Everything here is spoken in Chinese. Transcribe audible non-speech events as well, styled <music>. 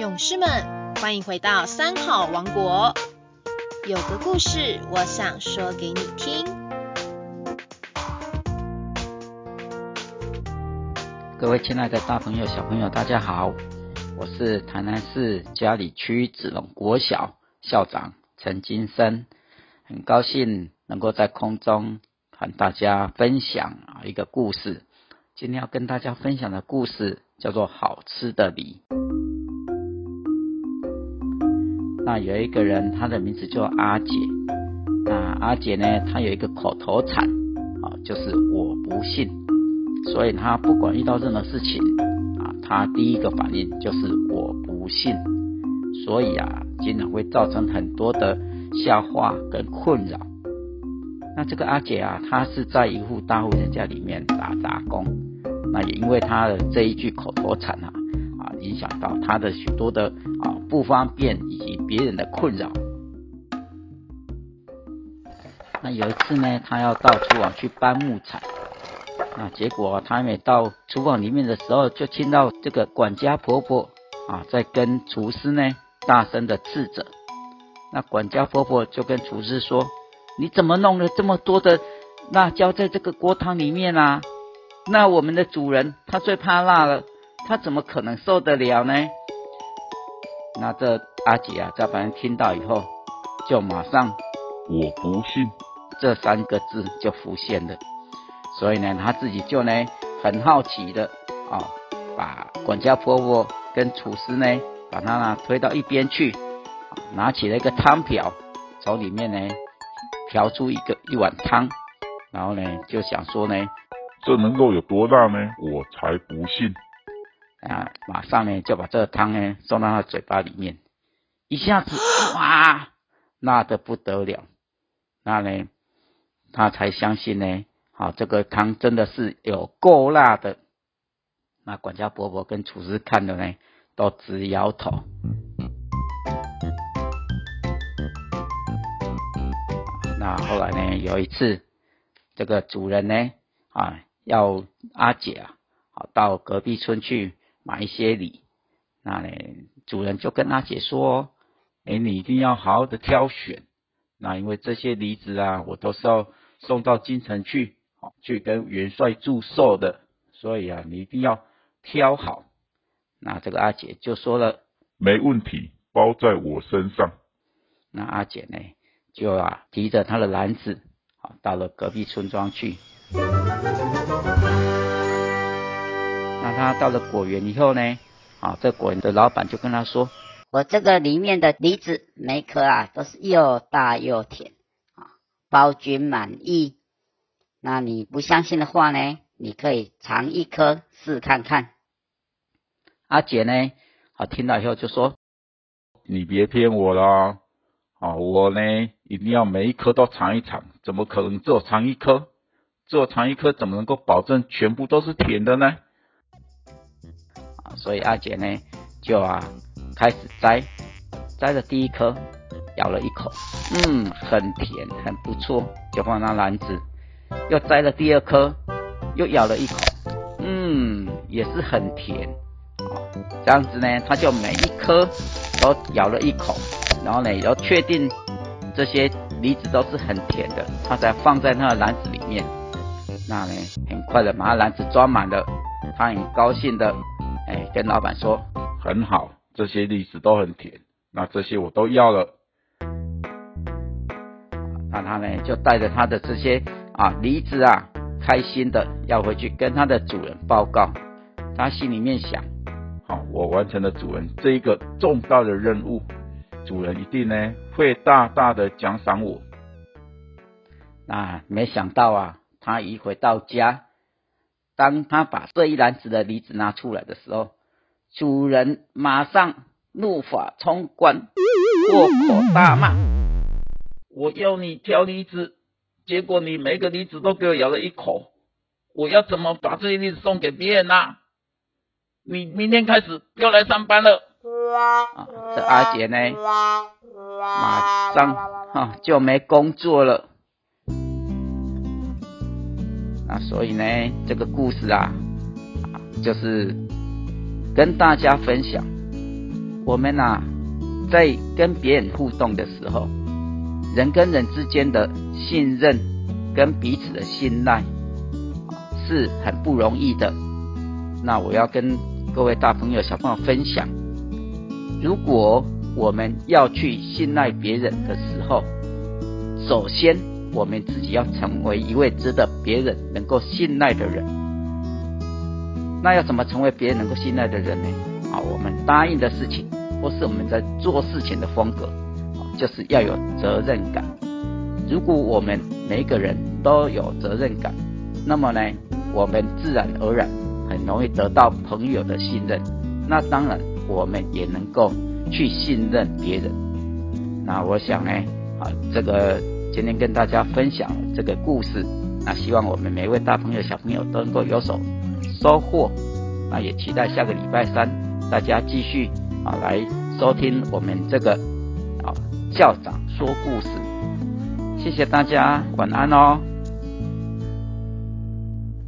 勇士们，欢迎回到三好王国。有个故事，我想说给你听。各位亲爱的大朋友、小朋友，大家好，我是台南市嘉里区子龙国小校长陈金生，很高兴能够在空中和大家分享一个故事。今天要跟大家分享的故事叫做《好吃的梨》。那有一个人，他的名字叫阿姐。那阿姐呢，她有一个口头禅啊，就是我不信。所以她不管遇到任何事情啊，她第一个反应就是我不信。所以啊，经常会造成很多的笑话跟困扰。那这个阿姐啊，她是在一户大户人家里面打杂工。那也因为她的这一句口头禅，啊，影响到他的许多的啊不方便以及别人的困扰。那有一次呢，他要到厨房去搬木材，那结果她没到厨房里面的时候，就听到这个管家婆婆啊在跟厨师呢大声的斥责。那管家婆婆就跟厨师说：“你怎么弄了这么多的辣椒在这个锅汤里面啊？”那我们的主人他最怕辣了，他怎么可能受得了呢？那这阿姐啊，在旁边听到以后，就马上我不信这三个字就浮现了。所以呢，他自己就呢很好奇的啊，把管家婆婆跟厨师呢，把他呢推到一边去，拿起了一个汤瓢，从里面呢瓢出一个一碗汤，然后呢就想说呢。这能够有多大呢？我才不信！啊，马上呢就把这个汤呢送到他嘴巴里面，一下子 <gasps> 哇，辣的不得了。那呢，他才相信呢，好，这个汤真的是有够辣的。那管家伯伯跟厨师看的呢，都直摇头。那后来呢，有一次，这个主人呢，啊。要阿姐啊，好到隔壁村去买一些梨。那呢，主人就跟阿姐说：“哎，你一定要好好的挑选。那因为这些梨子啊，我都是要送到京城去，好去跟元帅祝寿的。所以啊，你一定要挑好。”那这个阿姐就说了：“没问题，包在我身上。”那阿姐呢，就啊提着她的篮子，好到了隔壁村庄去。那他到了果园以后呢？啊，这果园的老板就跟他说：“我这个里面的梨子每颗啊都是又大又甜啊，包君满意。那你不相信的话呢，你可以尝一颗试看看。”阿姐呢，啊，听到以后就说：“你别骗我啦！啊，我呢一定要每一颗都尝一尝，怎么可能只有尝一颗？”只有尝一颗，怎么能够保证全部都是甜的呢？所以阿姐呢，就啊开始摘，摘了第一颗，咬了一口，嗯，很甜，很不错，就放那篮子。又摘了第二颗，又咬了一口，嗯，也是很甜。这样子呢，他就每一颗都咬了一口，然后呢，要确定这些梨子都是很甜的，他才放在那个篮子里面。那呢，很快的，把篮子装满了，他很高兴的，跟老板说，很好，这些栗子都很甜，那这些我都要了。那他呢，就带着他的这些啊梨子啊，开心的要回去跟他的主人报告。他心里面想，好，我完成了主人这一个重大的任务，主人一定呢会大大的奖赏我。那没想到啊。他一回到家，当他把这一篮子的梨子拿出来的时候，主人马上怒发冲冠，破口大骂：“我要你挑梨子，结果你每个梨子都给我咬了一口，我要怎么把这些梨子送给别人呢？你明天开始不要来上班了。”啊，这阿杰呢，马上哈就没工作了。那所以呢，这个故事啊，就是跟大家分享，我们啊，在跟别人互动的时候，人跟人之间的信任跟彼此的信赖是很不容易的。那我要跟各位大朋友、小朋友分享，如果我们要去信赖别人的时候，首先我们自己要成为一位值得别人能够信赖的人。那要怎么成为别人能够信赖的人呢？啊，我们答应的事情，或是我们在做事情的风格，就是要有责任感。如果我们每一个人都有责任感，那么呢，我们自然而然很容易得到朋友的信任。那当然，我们也能够去信任别人。那我想呢，啊，这个今天跟大家分享这个故事，那希望我们每位大朋友、小朋友都能够有所。收获，那也期待下个礼拜三大家继续啊来收听我们这个啊校长说故事，谢谢大家，晚安哦。